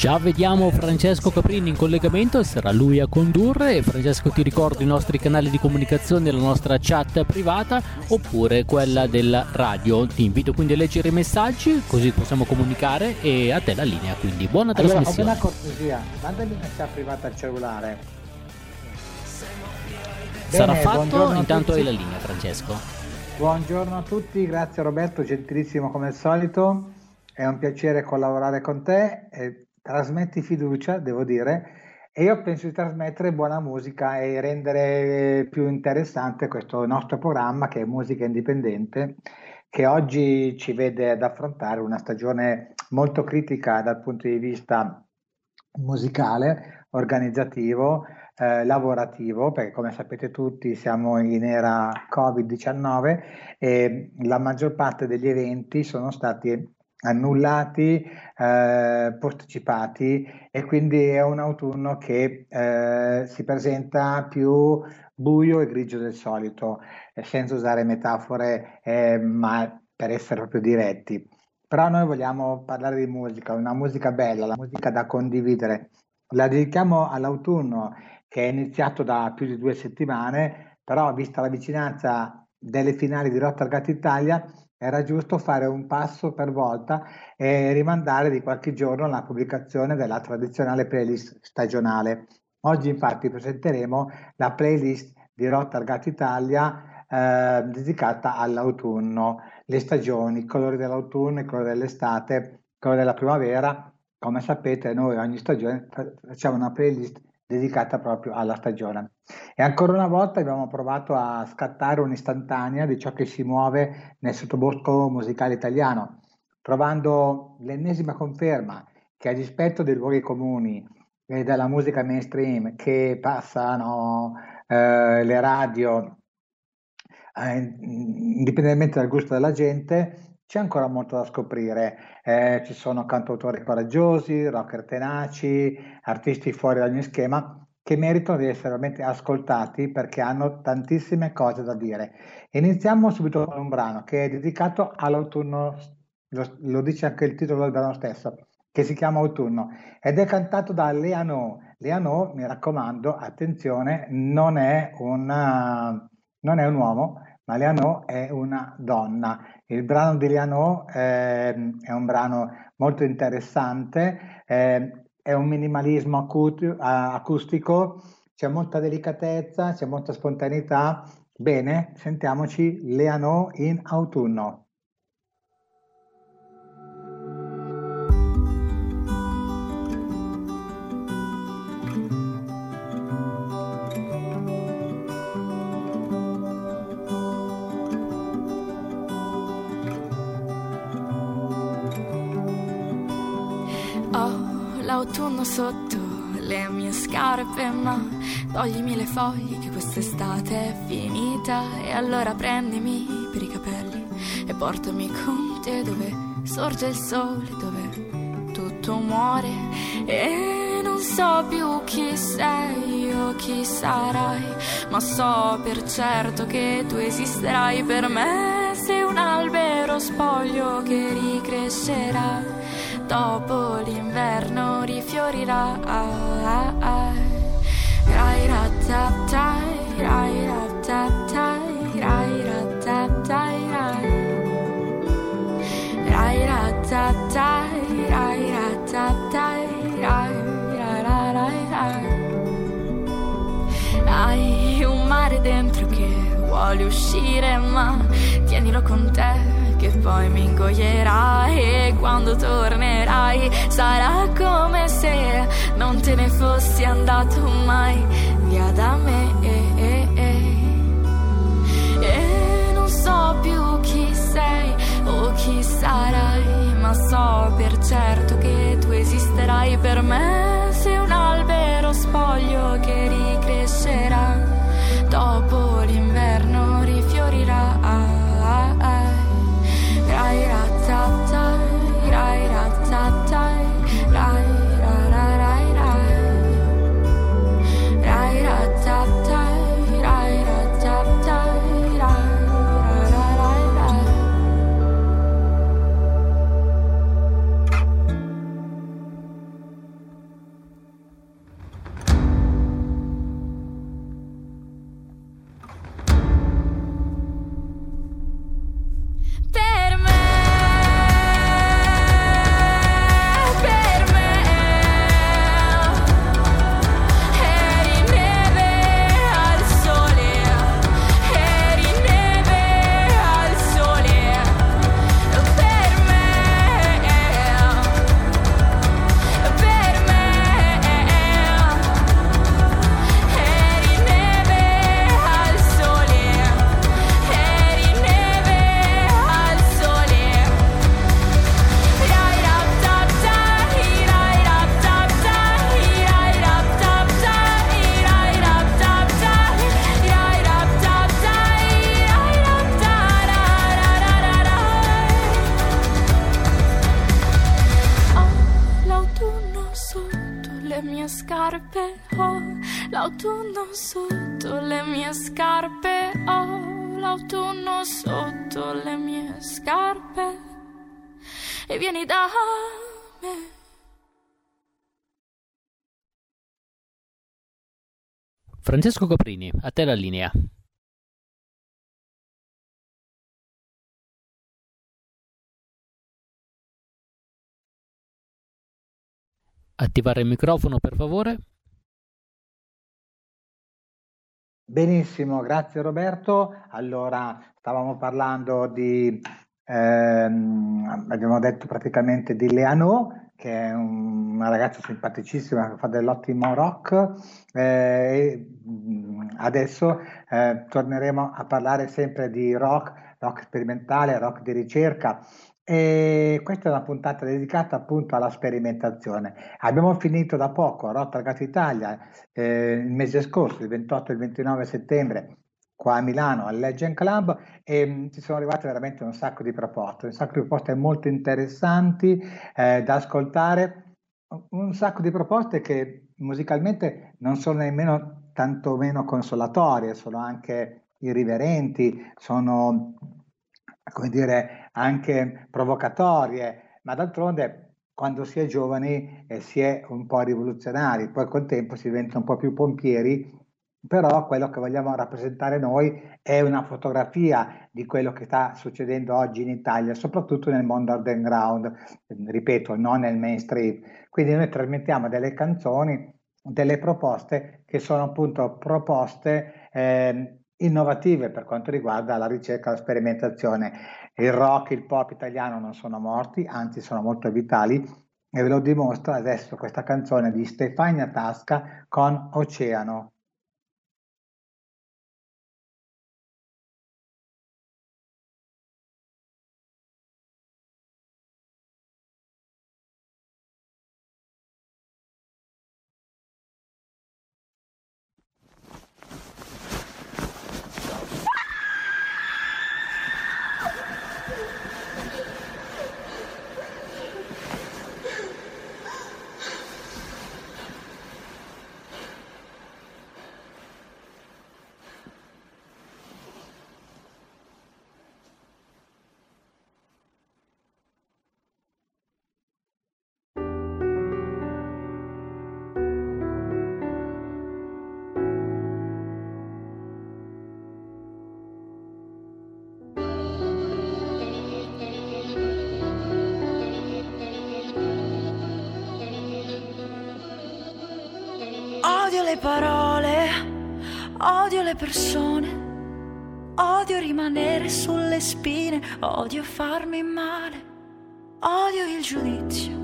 Già vediamo Francesco Caprini in collegamento e sarà lui a condurre. Francesco ti ricordo i nostri canali di comunicazione, la nostra chat privata oppure quella della radio. Ti invito quindi a leggere i messaggi così possiamo comunicare e a te la linea. Quindi buona Allora, trasmissione. una cortesia, mandami una chat privata al cellulare. Sarà Bene, fatto, intanto hai la linea Francesco. Buongiorno a tutti, grazie Roberto, gentilissimo come al solito. È un piacere collaborare con te. e trasmetti fiducia, devo dire, e io penso di trasmettere buona musica e rendere più interessante questo nostro programma che è Musica Indipendente, che oggi ci vede ad affrontare una stagione molto critica dal punto di vista musicale, organizzativo, eh, lavorativo, perché come sapete tutti siamo in era Covid-19 e la maggior parte degli eventi sono stati annullati, eh, posticipati e quindi è un autunno che eh, si presenta più buio e grigio del solito, eh, senza usare metafore, eh, ma per essere proprio diretti. Però noi vogliamo parlare di musica, una musica bella, la musica da condividere. La dedichiamo all'autunno che è iniziato da più di due settimane, però vista la vicinanza delle finali di Rotterdam Italia era giusto fare un passo per volta e rimandare di qualche giorno la pubblicazione della tradizionale playlist stagionale. Oggi infatti presenteremo la playlist di Rotterdam Italia eh, dedicata all'autunno, le stagioni, i colori dell'autunno, i colori dell'estate, i colori della primavera. Come sapete noi ogni stagione fa- facciamo una playlist dedicata proprio alla stagione. E ancora una volta abbiamo provato a scattare un'istantanea di ciò che si muove nel sottobosco musicale italiano, trovando l'ennesima conferma che a dispetto dei luoghi comuni e della musica mainstream che passano eh, le radio, eh, indipendentemente dal gusto della gente, c'è ancora molto da scoprire. Eh, ci sono cantautori coraggiosi, rocker tenaci, artisti fuori da ogni schema che meritano di essere veramente ascoltati perché hanno tantissime cose da dire. Iniziamo subito con un brano che è dedicato all'autunno, lo, lo dice anche il titolo del brano stesso, che si chiama Autunno ed è cantato da Leano. Leano, mi raccomando, attenzione, non è, una, non è un uomo, ma Leano è una donna. Il brano di Leano eh, è un brano molto interessante, eh, è un minimalismo acuti- a- acustico, c'è molta delicatezza, c'è molta spontaneità. Bene, sentiamoci Leano in autunno. Ho l'autunno sotto le mie scarpe, ma toglimi le foglie che quest'estate è finita. E allora prendimi per i capelli e portami con te dove sorge il sole, dove tutto muore. E non so più chi sei o chi sarai, ma so per certo che tu esisterai per me. Sei un albero spoglio che ricrescerà dopo l'inverno rifiorirà. Rai ra ta ta, rai ra ta ta, rai ra ta ta, rai ra ta ta, rai ra ta ta, rai ra rai rai. Hai un mare dentro che vuole uscire, ma tienilo con te che poi mi ingoierai e quando tornerai sarà come se non te ne fossi andato mai via da me. E, non so più chi sei o chi sarai, ma so per certo che tu esisterai per me. Sei un albero spoglio che ricrescerà dopo l'inverno Francesco Caprini, a te la linea. Attivare il microfono per favore. Benissimo, grazie Roberto. Allora, stavamo parlando di, ehm, abbiamo detto praticamente di Leano, che è un- una ragazza simpaticissima che fa dell'ottimo rock. eh, mm, adesso eh, torneremo a parlare sempre di rock, rock sperimentale, rock di ricerca. E questa è una puntata dedicata appunto alla sperimentazione. Abbiamo finito da poco a Rotterdam Italia eh, il mese scorso, il 28 e il 29 settembre, qua a Milano al Legend Club e ci sono arrivate veramente un sacco di proposte, un sacco di proposte molto interessanti eh, da ascoltare, un sacco di proposte che musicalmente non sono nemmeno tanto meno consolatorie, sono anche irriverenti, sono come dire anche provocatorie, ma d'altronde quando si è giovani eh, si è un po' rivoluzionari, poi col tempo si diventa un po' più pompieri, però quello che vogliamo rappresentare noi è una fotografia di quello che sta succedendo oggi in Italia, soprattutto nel mondo underground, ripeto, non nel mainstream. Quindi noi trasmettiamo delle canzoni, delle proposte che sono appunto proposte eh, innovative per quanto riguarda la ricerca e la sperimentazione. Il rock, il pop italiano non sono morti, anzi sono molto vitali e ve lo dimostra adesso questa canzone di Stefania Tasca con Oceano. Parole, Odio le persone, odio rimanere sulle spine, odio farmi male, odio il giudizio.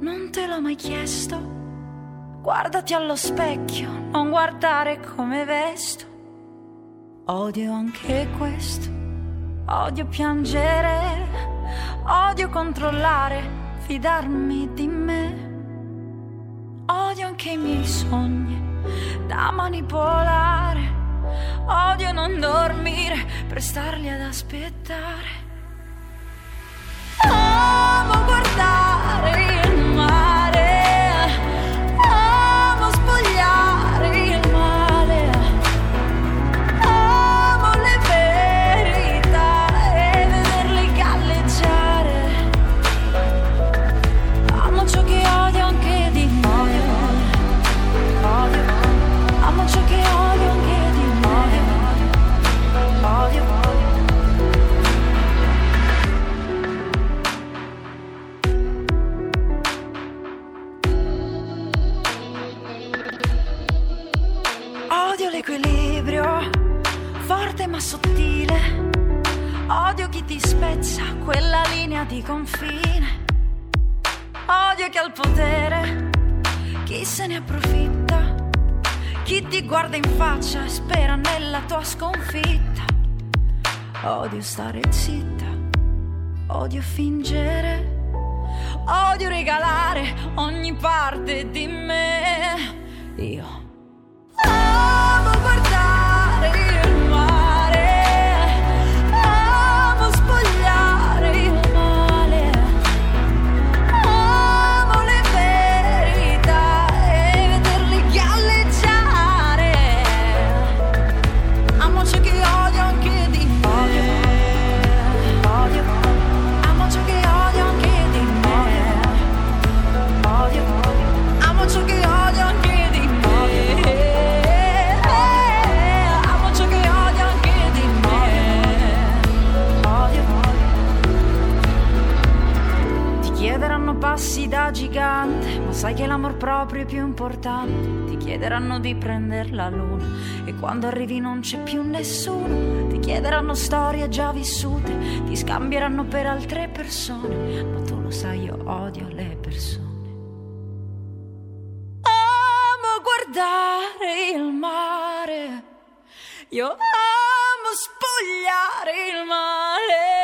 Non te l'ho mai chiesto. Guardati allo specchio, non guardare come vesto. Odio anche questo, odio piangere, odio controllare, fidarmi di me. Anche i miei sogni da manipolare. Odio non dormire per starli ad aspettare. Tua sconfitta. Odio stare zitta, odio fingere. Odio regalare ogni parte di me. Io importante. Ti chiederanno di prendere la luna e quando arrivi non c'è più nessuno. Ti chiederanno storie già vissute, ti scambieranno per altre persone, ma tu lo sai io odio le persone. Amo guardare il mare, io amo spogliare il male.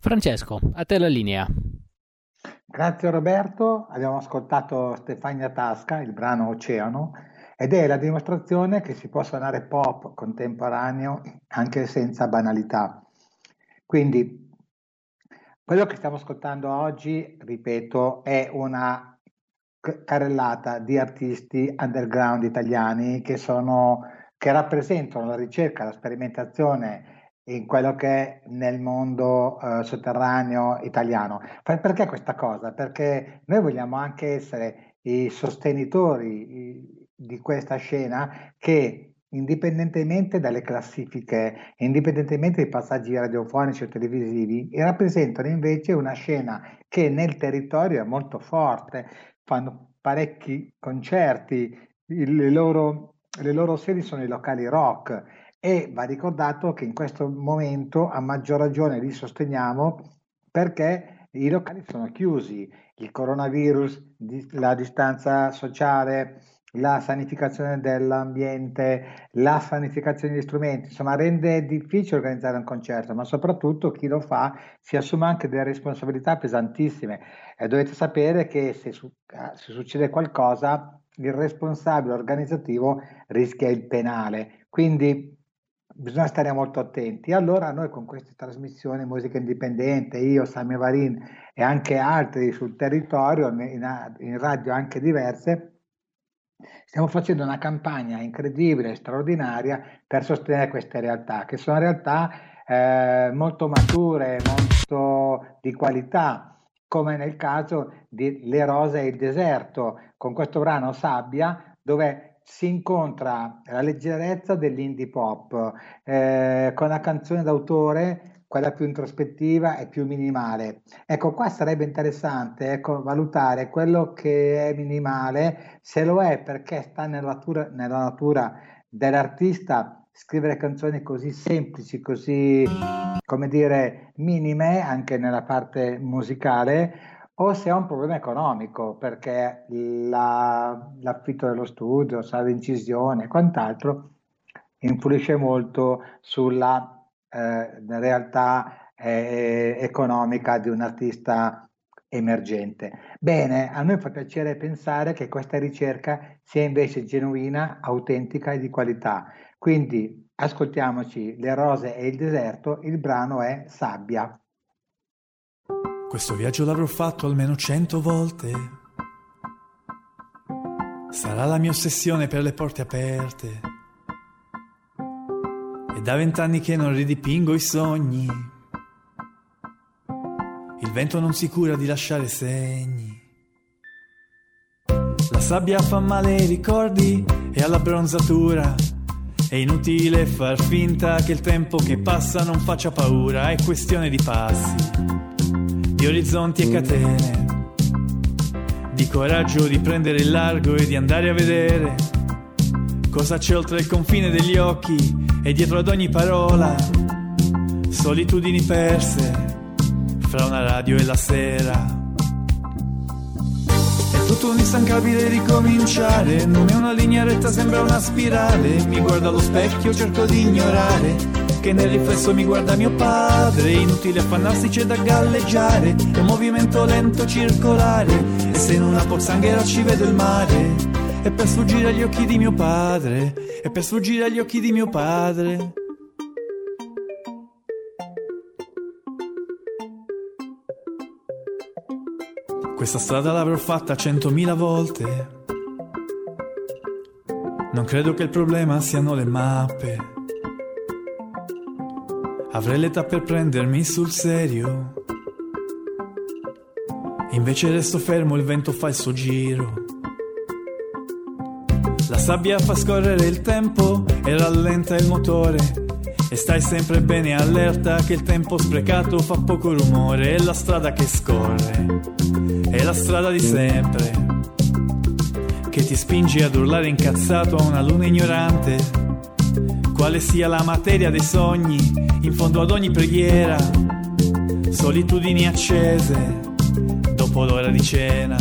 Francesco, a te la linea. Grazie Roberto, abbiamo ascoltato Stefania Tasca, il brano Oceano, ed è la dimostrazione che si può suonare pop contemporaneo anche senza banalità. Quindi, quello che stiamo ascoltando oggi, ripeto, è una carrellata di artisti underground italiani che sono, che rappresentano la ricerca, la sperimentazione in quello che è nel mondo eh, sotterraneo italiano. Perché questa cosa? Perché noi vogliamo anche essere i sostenitori di questa scena che indipendentemente dalle classifiche, indipendentemente dai passaggi radiofonici o televisivi, rappresentano invece una scena che nel territorio è molto forte, fanno parecchi concerti, il- le loro, le loro sedi sono i locali rock e va ricordato che in questo momento a maggior ragione li sosteniamo perché i locali sono chiusi, il coronavirus, la distanza sociale, la sanificazione dell'ambiente, la sanificazione degli strumenti, insomma rende difficile organizzare un concerto, ma soprattutto chi lo fa si assume anche delle responsabilità pesantissime e dovete sapere che se, su- eh, se succede qualcosa il responsabile organizzativo rischia il penale. Quindi bisogna stare molto attenti. Allora noi con queste trasmissioni musica indipendente, io, Sammy Varin e anche altri sul territorio, in, in radio anche diverse, Stiamo facendo una campagna incredibile, straordinaria per sostenere queste realtà, che sono realtà eh, molto mature, molto di qualità, come nel caso di Le Rose e il Deserto, con questo brano Sabbia, dove si incontra la leggerezza dell'indie pop eh, con la canzone d'autore, quella più introspettiva e più minimale. Ecco, qua sarebbe interessante ecco, valutare quello che è minimale, se lo è perché sta nella natura, nella natura dell'artista scrivere canzoni così semplici, così, come dire, minime anche nella parte musicale, o se è un problema economico, perché la, l'affitto dello studio, sa, l'incisione e quant'altro influisce molto sulla eh, realtà eh, economica di un artista emergente. Bene, a noi fa piacere pensare che questa ricerca sia invece genuina, autentica e di qualità. Quindi ascoltiamoci Le rose e il deserto, il brano è Sabbia. Questo viaggio l'avrò fatto almeno cento volte. Sarà la mia ossessione per le porte aperte. È da vent'anni che non ridipingo i sogni. Il vento non si cura di lasciare segni. La sabbia fa male ai ricordi e alla bronzatura. È inutile far finta che il tempo che passa non faccia paura, è questione di passi di orizzonti e catene, di coraggio di prendere il largo e di andare a vedere cosa c'è oltre il confine degli occhi e dietro ad ogni parola, solitudini perse fra una radio e la sera. È tutto un instancabile ricominciare, non è una linea retta, sembra una spirale, mi guardo allo specchio, cerco di ignorare che nel riflesso mi guarda mio padre. Inutile affannarsi c'è da galleggiare È un movimento lento circolare. E se in una pozzanghera ci vedo il mare È per sfuggire agli occhi di mio padre È per sfuggire agli occhi di mio padre. Questa strada l'avrò fatta centomila volte. Non credo che il problema siano le mappe Avrei l'età per prendermi sul serio. Invece resto fermo, il vento fa il suo giro. La sabbia fa scorrere il tempo e rallenta il motore. E stai sempre bene allerta che il tempo sprecato fa poco rumore. È la strada che scorre, è la strada di sempre. Che ti spinge ad urlare incazzato a una luna ignorante quale sia la materia dei sogni, in fondo ad ogni preghiera, solitudini accese dopo l'ora di cena.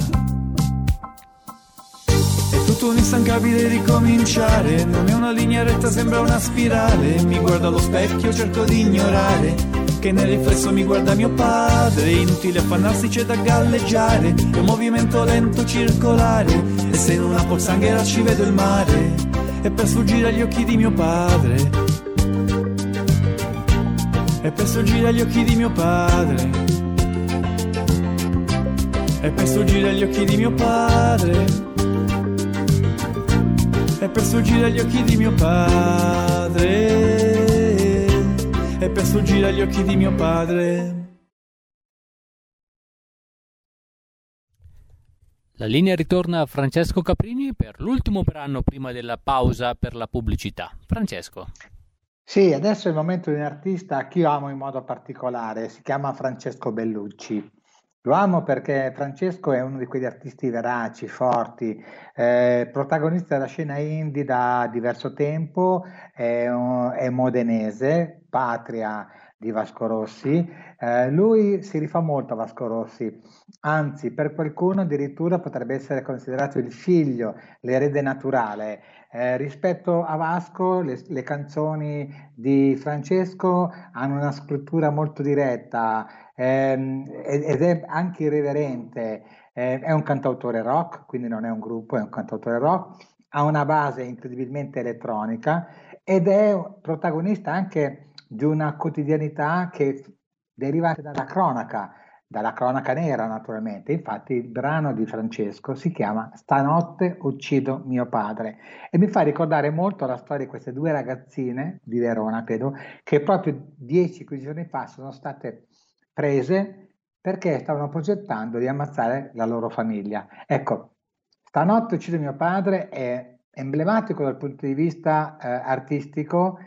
È tutto un instancabile ricominciare, non è una linea retta, sembra una spirale. Mi guardo allo specchio, cerco di ignorare che nel riflesso mi guarda mio padre. Inutile affannarsi, c'è da galleggiare. È un movimento lento circolare. E se in una pozzanghera ci vedo il mare e per sfuggire agli occhi di mio padre. E per sfuggire agli occhi di mio padre. E per sfuggire agli occhi di mio padre. E per sfuggire agli occhi di mio padre. E per sfuggire agli occhi di mio padre. La linea ritorna a Francesco Caprini per l'ultimo brano prima della pausa per la pubblicità. Francesco. Sì, adesso è il momento di un artista che io amo in modo particolare, si chiama Francesco Bellucci. Lo amo perché Francesco è uno di quegli artisti veraci, forti, eh, protagonista della scena indie da diverso tempo, è, è modenese, patria di Vasco Rossi. Eh, lui si rifà molto a Vasco Rossi, anzi per qualcuno addirittura potrebbe essere considerato il figlio, l'erede naturale. Eh, rispetto a Vasco le, le, canzoni di Francesco hanno una scrittura molto diretta ehm, ed è anche irriverente. Eh, è un cantautore rock, quindi non è un gruppo, è un cantautore rock, ha una base incredibilmente elettronica ed è protagonista anche di una quotidianità che deriva dalla cronaca, dalla cronaca nera naturalmente. Infatti il brano di Francesco si chiama Stanotte uccido mio padre e mi fa ricordare molto la storia di queste due ragazzine di Verona, credo, che proprio 10-15 giorni fa sono state prese perché stavano progettando di ammazzare la loro famiglia. Ecco, Stanotte uccido mio padre è emblematico dal punto di vista eh, artistico,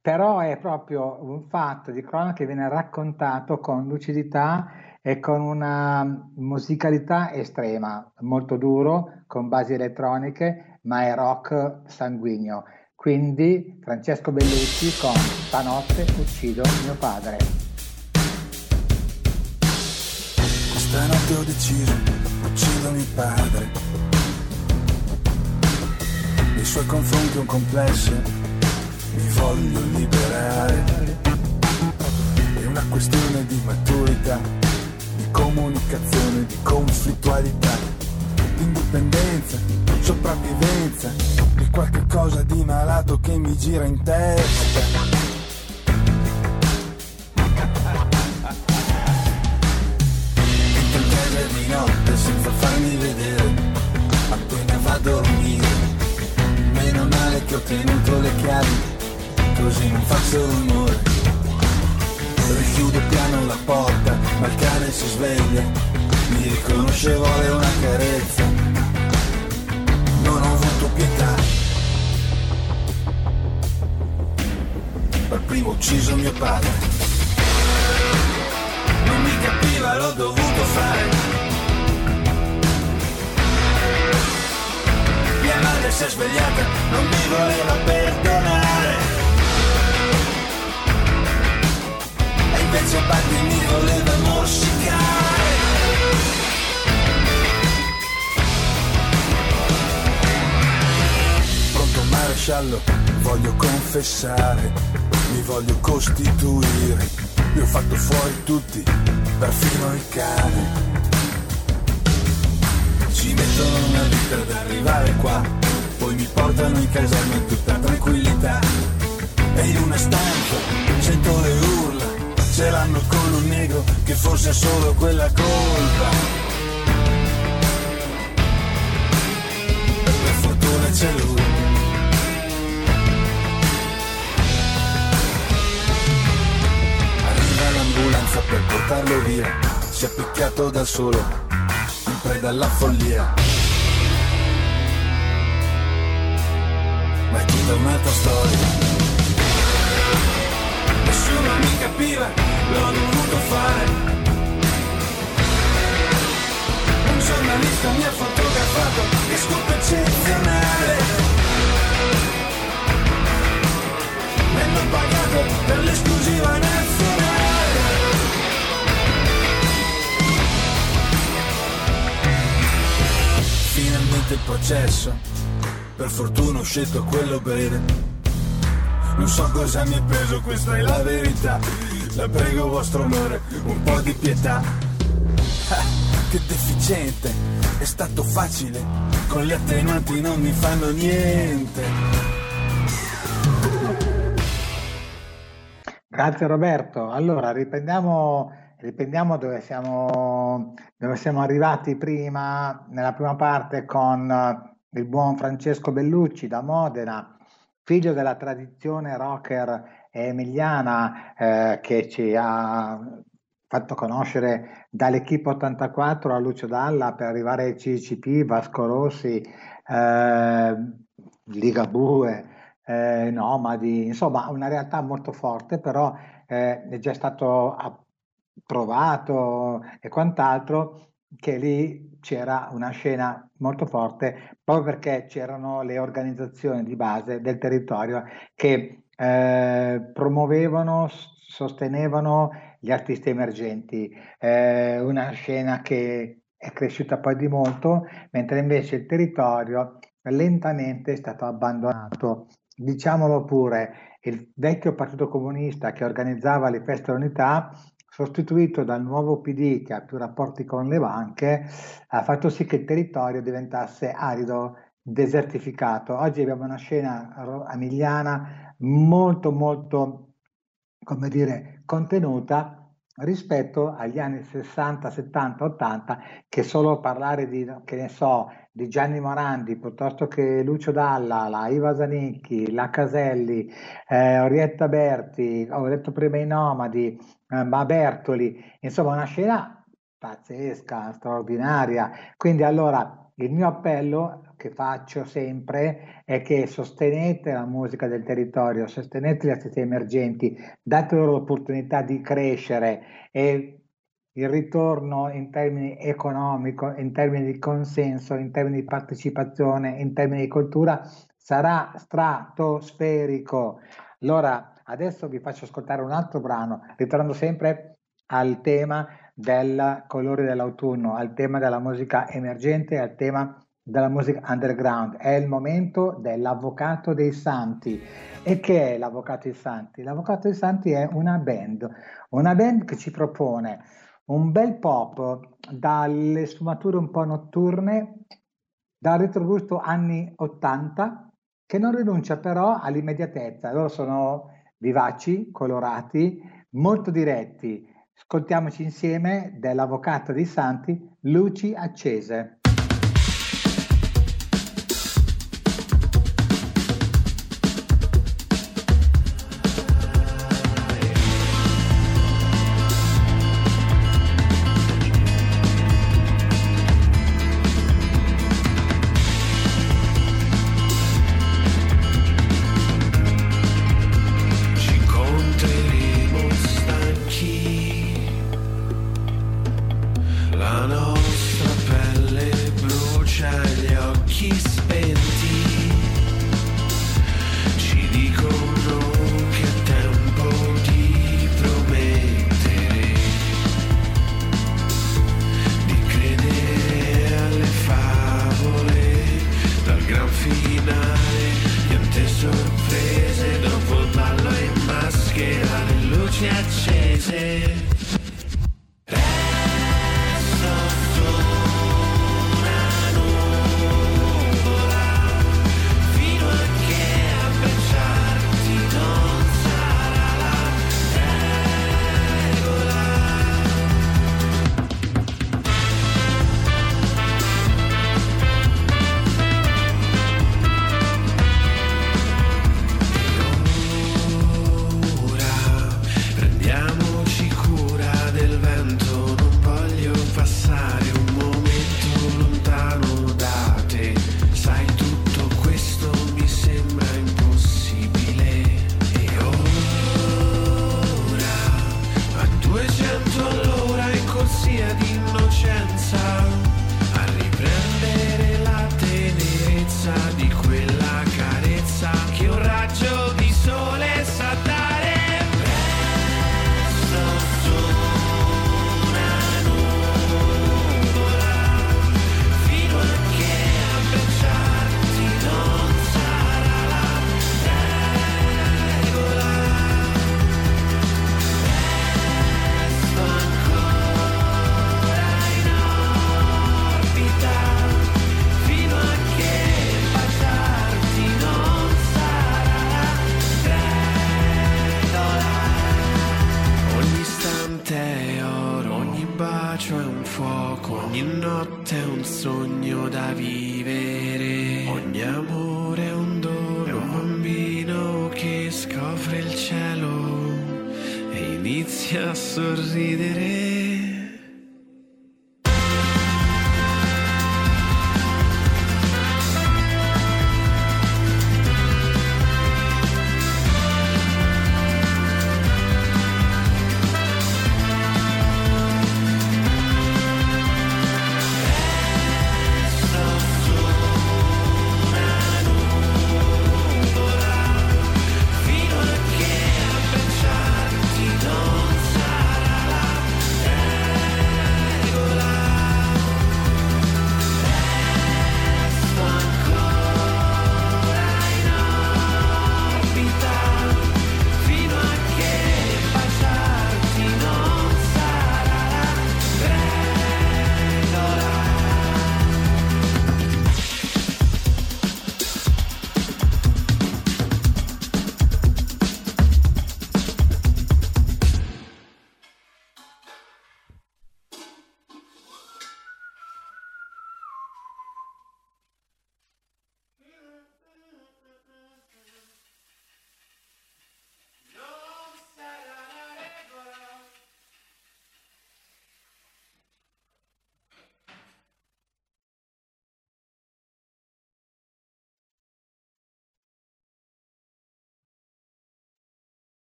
però è proprio un fatto di cronaca che viene raccontato con lucidità e con una musicalità estrema, molto duro, con basi elettroniche, ma è rock sanguigno. Quindi Francesco Bellucci con Stanotte uccido mio padre. Stanotte ho deciso, uccido mio padre. Nei suoi confronti un complesso, mi voglio liberare. È una questione di maturità comunicazione, di conflittualità, di indipendenza, sopravvivenza, di qualche cosa di malato che mi gira in testa. Entro in casa di notte senza farmi vedere, appena vado a dormire. Meno male che ho tenuto le chiavi, così non faccio rumore Richiudo piano la porta, ma il cane si sveglia. Mi riconosce, vuole una carezza. Non ho avuto pietà. Per primo ucciso mio padre. Non mi capiva, l'ho dovuto fare. Mia madre si è svegliata, non mi voleva perdonare. Invece Batti mi voleva morsicare. Pronto maresciallo, voglio confessare Mi voglio costituire. Mi ho fatto fuori tutti, perfino il cane. Ci mettono una vita ad arrivare qua Poi mi portano in casa in tutta tranquillità. E in una stanza sento le urla ce l'hanno con un negro che forse ha solo quella colpa. Per fortuna c'è lui. Arriva l'ambulanza per portarlo via, si è picchiato da solo, in preda alla follia. Ma è tutta un'altra storia nessuno mi capiva, l'ho dovuto fare. Un giornalista mi ha fotografato, che scopo eccezionale. Hanno pagato per l'esclusiva nazionale. Finalmente il processo, per fortuna ho scelto quello breve non so cosa mi è preso, questa è la verità. La prego, vostro onore, un po' di pietà. Che deficiente, è stato facile. Con le attenuanti non mi fanno niente. Grazie Roberto. Allora riprendiamo, riprendiamo dove, siamo, dove siamo arrivati prima, nella prima parte con il buon Francesco Bellucci da Modena figlio della tradizione rocker emiliana eh, che ci ha fatto conoscere dall'Equipe 84 a Lucio Dalla per arrivare ai CCP, Vasco Rossi, eh, Ligabue, eh, Nomadi, insomma una realtà molto forte, però eh, è già stato approvato e quant'altro che lì c'era una scena molto forte proprio perché c'erano le organizzazioni di base del territorio che eh, promuovevano, sostenevano gli artisti emergenti, eh, una scena che è cresciuta poi di molto, mentre invece il territorio lentamente è stato abbandonato. Diciamolo pure, il vecchio Partito Comunista che organizzava le feste dell'unità sostituito dal nuovo PD che ha più rapporti con le banche, ha fatto sì che il territorio diventasse arido, desertificato. Oggi abbiamo una scena emiliana molto molto, come dire, contenuta rispetto agli anni 60, 70, 80 che solo parlare di, che ne so, di Gianni Morandi piuttosto che Lucio Dalla, la Iva Zanicchi, la Caselli, eh, Orietta Berti, ho detto prima i Nomadi, eh, ma Bertoli, insomma una scena pazzesca, straordinaria. Quindi allora il mio appello che faccio sempre è che sostenete la musica del territorio, sostenete gli artisti emergenti, date loro l'opportunità di crescere e il ritorno in termini economico, in termini di consenso, in termini di partecipazione, in termini di cultura sarà stratosferico. Allora, adesso vi faccio ascoltare un altro brano, ritornando sempre al tema del colore dell'autunno, al tema della musica emergente, al tema della musica underground. È il momento dell'Avvocato dei Santi. E che è l'Avvocato dei Santi? L'Avvocato dei Santi è una band, una band che ci propone un bel pop dalle sfumature un po' notturne, dal retrogusto anni 80, che non rinuncia però all'immediatezza. Loro sono vivaci, colorati, molto diretti Ascoltiamoci insieme dell'Avvocato dei Santi, Luci accese.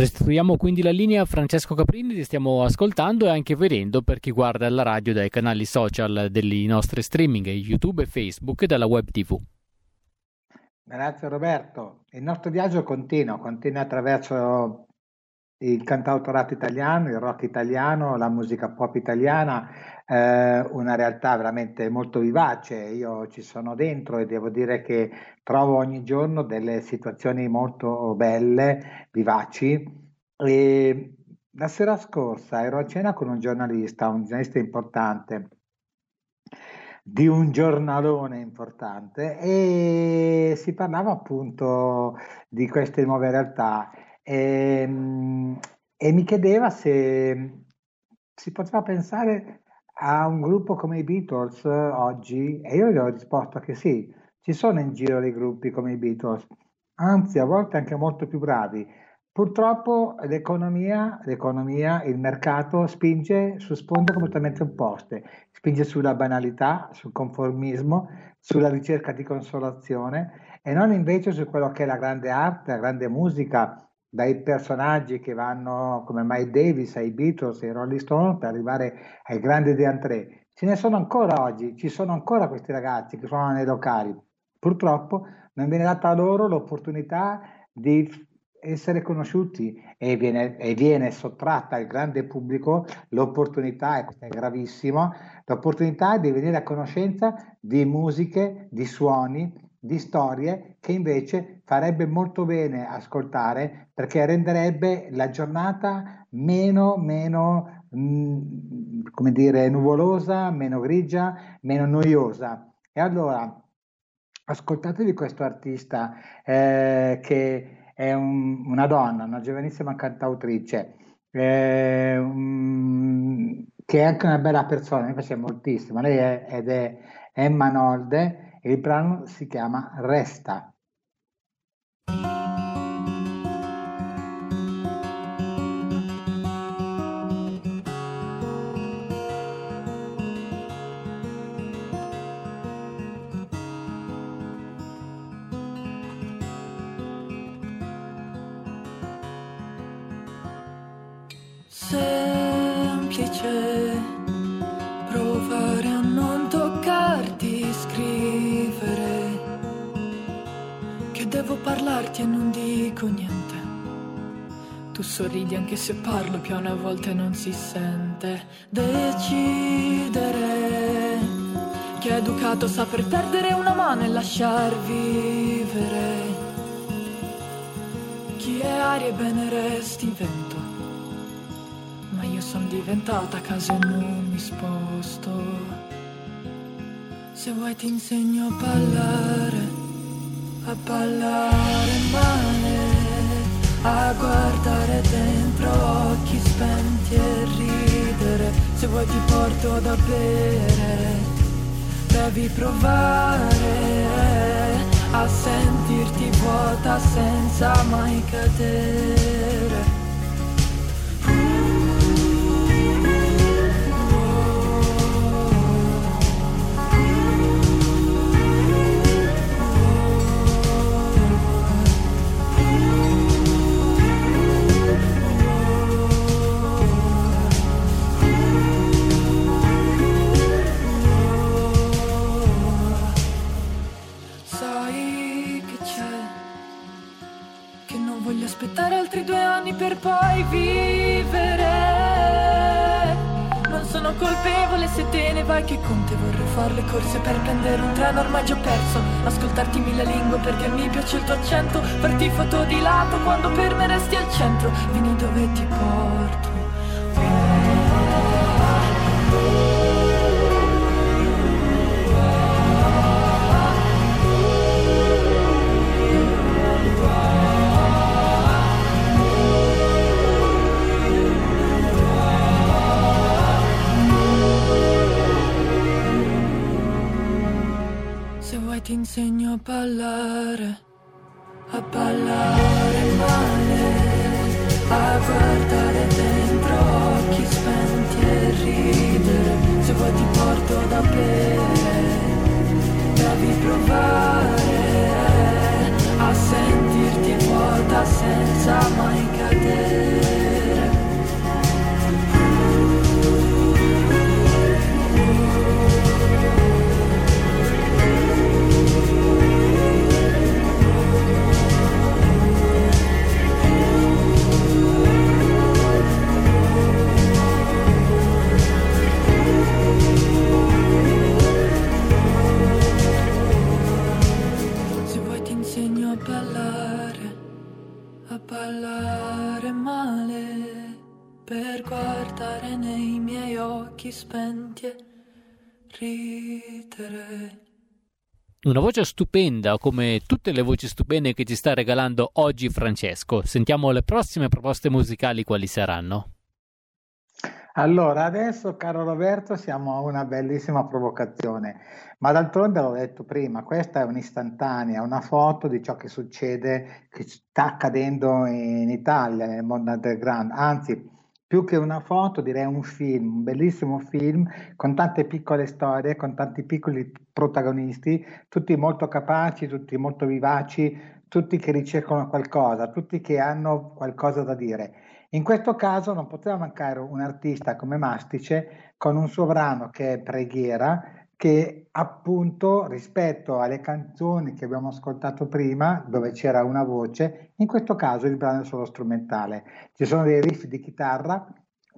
Restituiamo quindi la linea a Francesco Caprini, ti stiamo ascoltando e anche vedendo per chi guarda la radio dai canali social dei nostri streaming, YouTube e Facebook e dalla web TV. Grazie Roberto. Il nostro viaggio continua, continua attraverso il cantautorato italiano, il rock italiano, la musica pop italiana, eh, una realtà veramente molto vivace. Io ci sono dentro e devo dire che trovo ogni giorno delle situazioni molto belle, vivaci. E la sera scorsa ero a cena con un giornalista, un giornalista importante di un giornalone importante e si parlava appunto di queste nuove realtà e, ehm, e mi chiedeva se si poteva pensare a un gruppo come i Beatles oggi e io gli ho risposto che sì, ci sono in giro dei gruppi come i Beatles, anzi a volte anche molto più bravi. Purtroppo l'economia, l'economia, il mercato spinge su sponde completamente opposte, spinge sulla banalità, sul conformismo, sulla ricerca di consolazione e non invece su quello che è la grande arte, la grande musica, dai personaggi che vanno come Mike Davis ai Beatles ai Rolling Stone per arrivare ai grandi di André. Ce ne sono ancora oggi, ci sono ancora questi ragazzi che suonano nei locali. Purtroppo non viene data loro l'opportunità di essere conosciuti e viene, e viene sottratta al grande pubblico l'opportunità, e questo è gravissimo, l'opportunità di venire a conoscenza di musiche, di suoni, di storie che invece farebbe molto bene ascoltare perché renderebbe la giornata meno, meno mh, mm, come dire, nuvolosa, meno grigia, meno noiosa. E allora ascoltatevi questo artista eh, che è un, una donna, una giovanissima cantautrice, eh, um, che è anche una bella persona, mi piace moltissimo. Lei è, ed è Emma Nolde il brano si chiama Resta. Sorridi anche se parlo piano a volte non si sente. Decidere chi è educato saper perdere una mano e lasciar vivere. Chi è aria e bene resti vento ma io sono diventata casa e non mi sposto. Se vuoi ti insegno a ballare, a ballare male, a guardare dentro occhi spenti e ridere. Se vuoi ti porto da bere, devi provare a sentirti vuota senza mai cadere. Aspettare altri due anni per poi vivere. Non sono colpevole se te ne vai che con te vorrei fare le corse per prendere un treno ormai già perso. Ascoltarti mille lingue perché mi piace il tuo accento. Farti foto di lato quando per me resti al centro. Vieni dove ti porto. Ti insegno a ballare, a ballare male, a guardare dentro occhi spenti e ridere. Se vuoi ti porto da bere, devi provare Una voce stupenda come tutte le voci stupende che ci sta regalando oggi Francesco. Sentiamo le prossime proposte musicali quali saranno. Allora, adesso, caro Roberto, siamo a una bellissima provocazione, ma d'altronde l'ho detto prima, questa è un'istantanea, una foto di ciò che succede, che sta accadendo in Italia, nel mondo underground, anzi, più che una foto, direi un film, un bellissimo film con tante piccole storie, con tanti piccoli protagonisti, tutti molto capaci, tutti molto vivaci, tutti che ricercano qualcosa, tutti che hanno qualcosa da dire. In questo caso non poteva mancare un artista come Mastice con un suo brano che è Preghiera, che appunto rispetto alle canzoni che abbiamo ascoltato prima, dove c'era una voce, in questo caso il brano è solo strumentale. Ci sono dei riff di chitarra,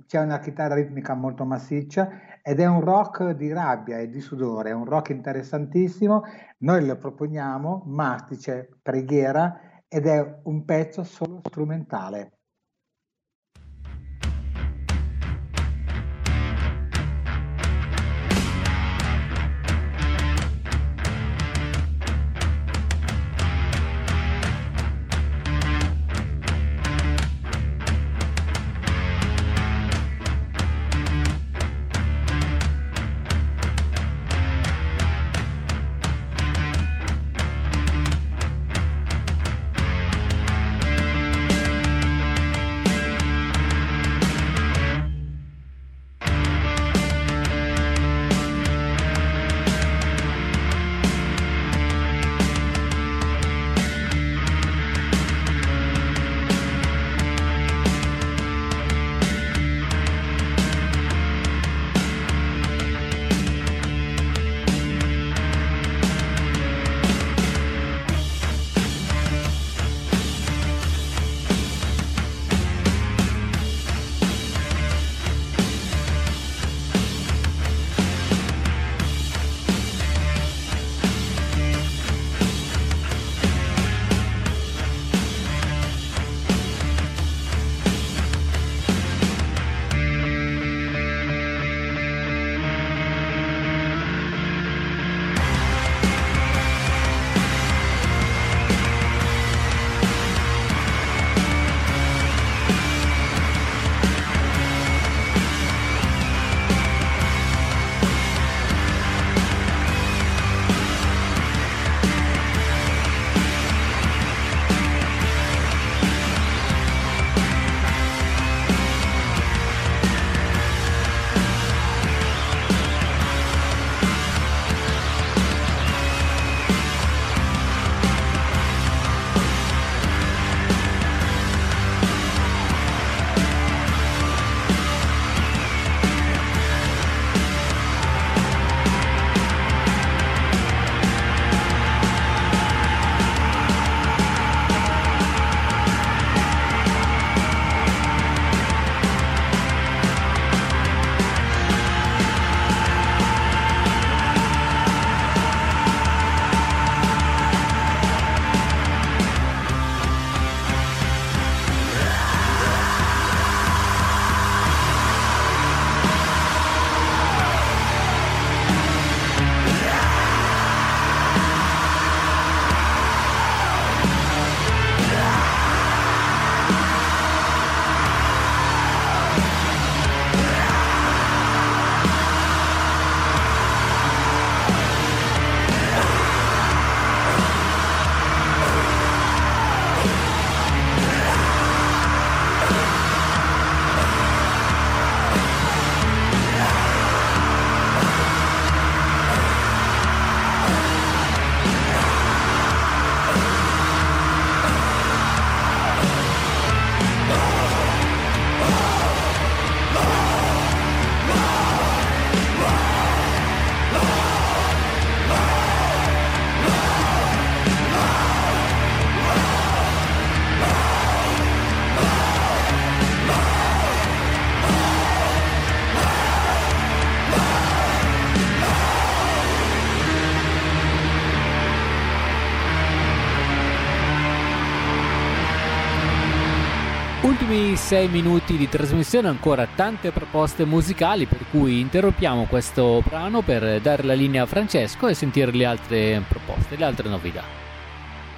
c'è una chitarra ritmica molto massiccia ed è un rock di rabbia e di sudore, è un rock interessantissimo. Noi lo proponiamo, Mastice Preghiera, ed è un pezzo solo strumentale. Ultimi sei minuti di trasmissione ancora tante proposte musicali per cui interrompiamo questo brano per dare la linea a Francesco e sentire le altre proposte, le altre novità.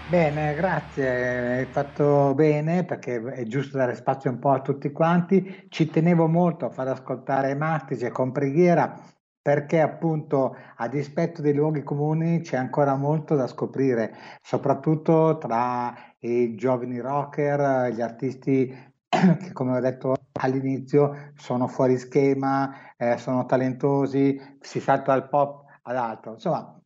Bene, grazie, hai fatto bene perché è giusto dare spazio un po' a tutti quanti. Ci tenevo molto a far ascoltare Mastice con preghiera perché appunto a dispetto dei luoghi comuni c'è ancora molto da scoprire, soprattutto tra i giovani rocker, gli artisti che come ho detto all'inizio sono fuori schema, eh, sono talentosi, si salta dal pop ad altro. Insomma,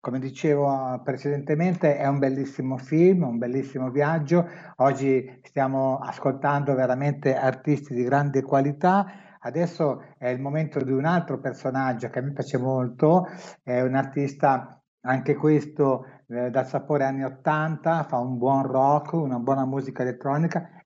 come dicevo precedentemente, è un bellissimo film, un bellissimo viaggio. Oggi stiamo ascoltando veramente artisti di grande qualità Adesso è il momento di un altro personaggio che me piace molto, è un artista anche questo eh, dal sapore anni 80, fa un buon rock, una buona musica elettronica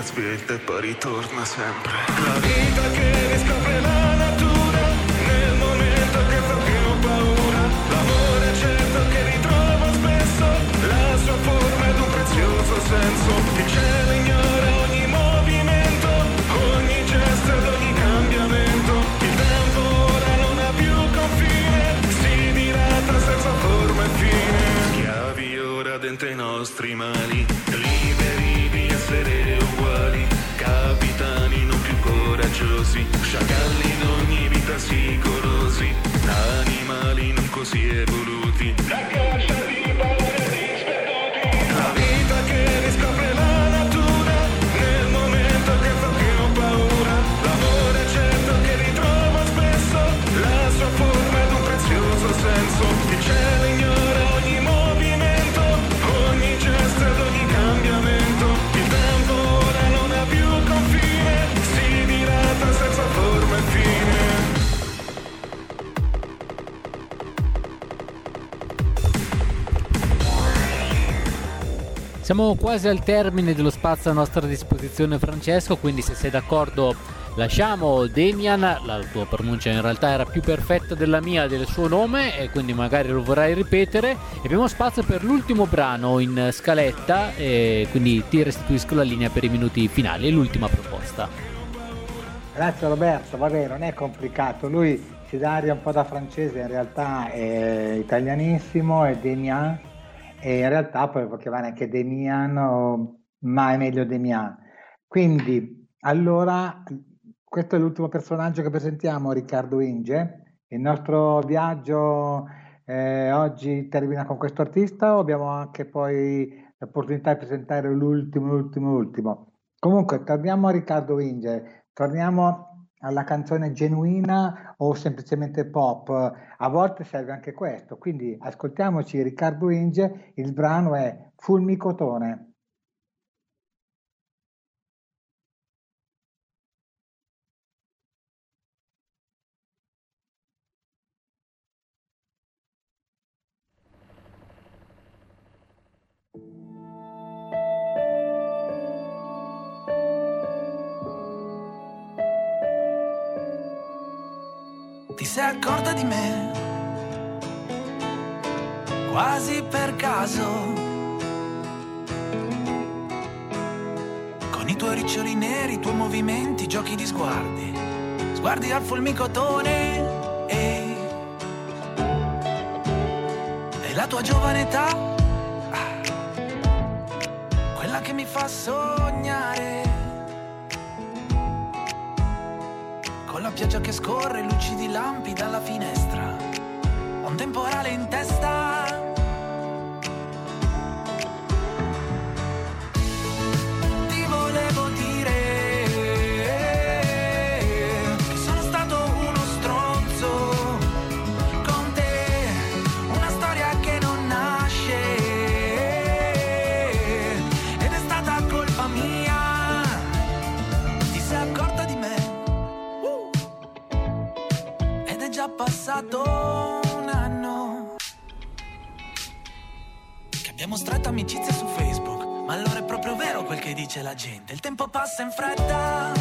viaggia svelta e poi ritorna sempre. La vita che riscopre la natura, nel momento che fa più paura. L'amore certo che ritrova spesso, la sua forma ed un prezioso senso. Il cielo ignora Siamo quasi al termine dello spazio a nostra disposizione Francesco, quindi se sei d'accordo lasciamo Demian, la tua pronuncia in realtà era più perfetta della mia del suo nome e quindi magari lo vorrai ripetere. E abbiamo spazio per l'ultimo brano in scaletta e quindi ti restituisco la linea per i minuti finali e l'ultima proposta. Grazie Roberto, vabbè non è complicato, lui si dà aria un po' da francese, in realtà è italianissimo, è Demian e in realtà poi può chiamare anche Demian, o- è meglio Demian. Quindi, allora, questo è l'ultimo personaggio che presentiamo, Riccardo Inge. Il nostro viaggio eh, oggi termina con questo artista o abbiamo anche poi l'opportunità di presentare l'ultimo, l'ultimo, l'ultimo? Comunque, torniamo a Riccardo Inge, torniamo alla canzone genuina o semplicemente pop. A volte serve anche questo, quindi ascoltiamoci Riccardo Inge, il brano è Fulmicotone. Di me? Quasi per caso. Con i tuoi riccioli neri, i tuoi movimenti, giochi di sguardi. Sguardi al fulmicotone. E, e la tua giovane età. ah, Quella che mi fa sognare. La pioggia che scorre, luci di lampi dalla finestra. temporale in testa. La gente. Il tempo passa in fretta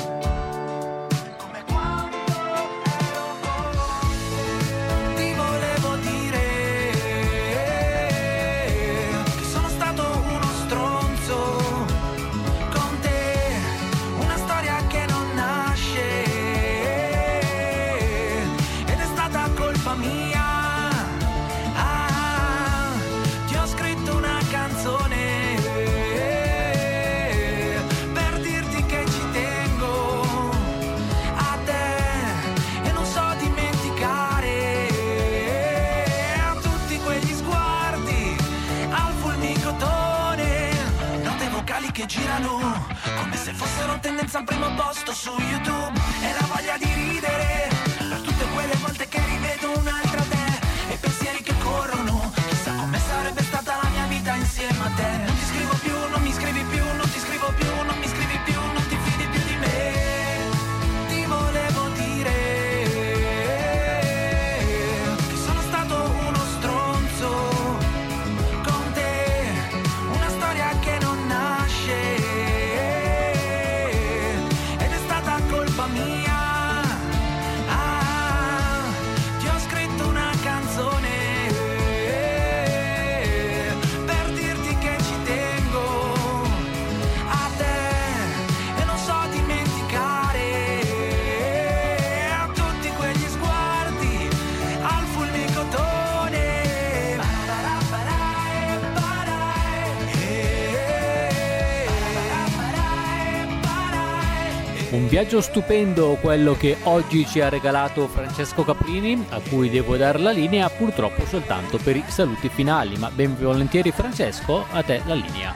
viaggio stupendo quello che oggi ci ha regalato Francesco Caprini, a cui devo dare la linea purtroppo soltanto per i saluti finali, ma ben volentieri Francesco, a te la linea.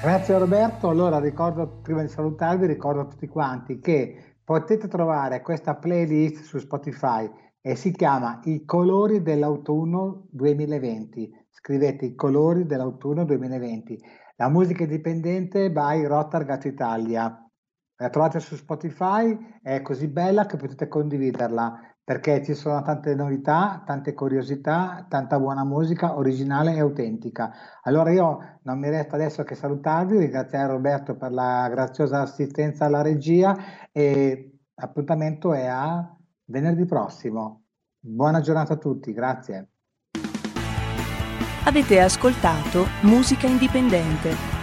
Grazie Roberto, allora ricordo, prima di salutarvi, ricordo a tutti quanti che potete trovare questa playlist su Spotify e si chiama I colori dell'autunno 2020. Scrivete i colori dell'autunno 2020. La musica indipendente by Rotar Gatto Italia. La trovate su Spotify, è così bella che potete condividerla perché ci sono tante novità, tante curiosità, tanta buona musica originale e autentica. Allora io non mi resta adesso che salutarvi, ringraziare Roberto per la graziosa assistenza alla regia e l'appuntamento è a venerdì prossimo. Buona giornata a tutti, grazie. Avete ascoltato Musica Indipendente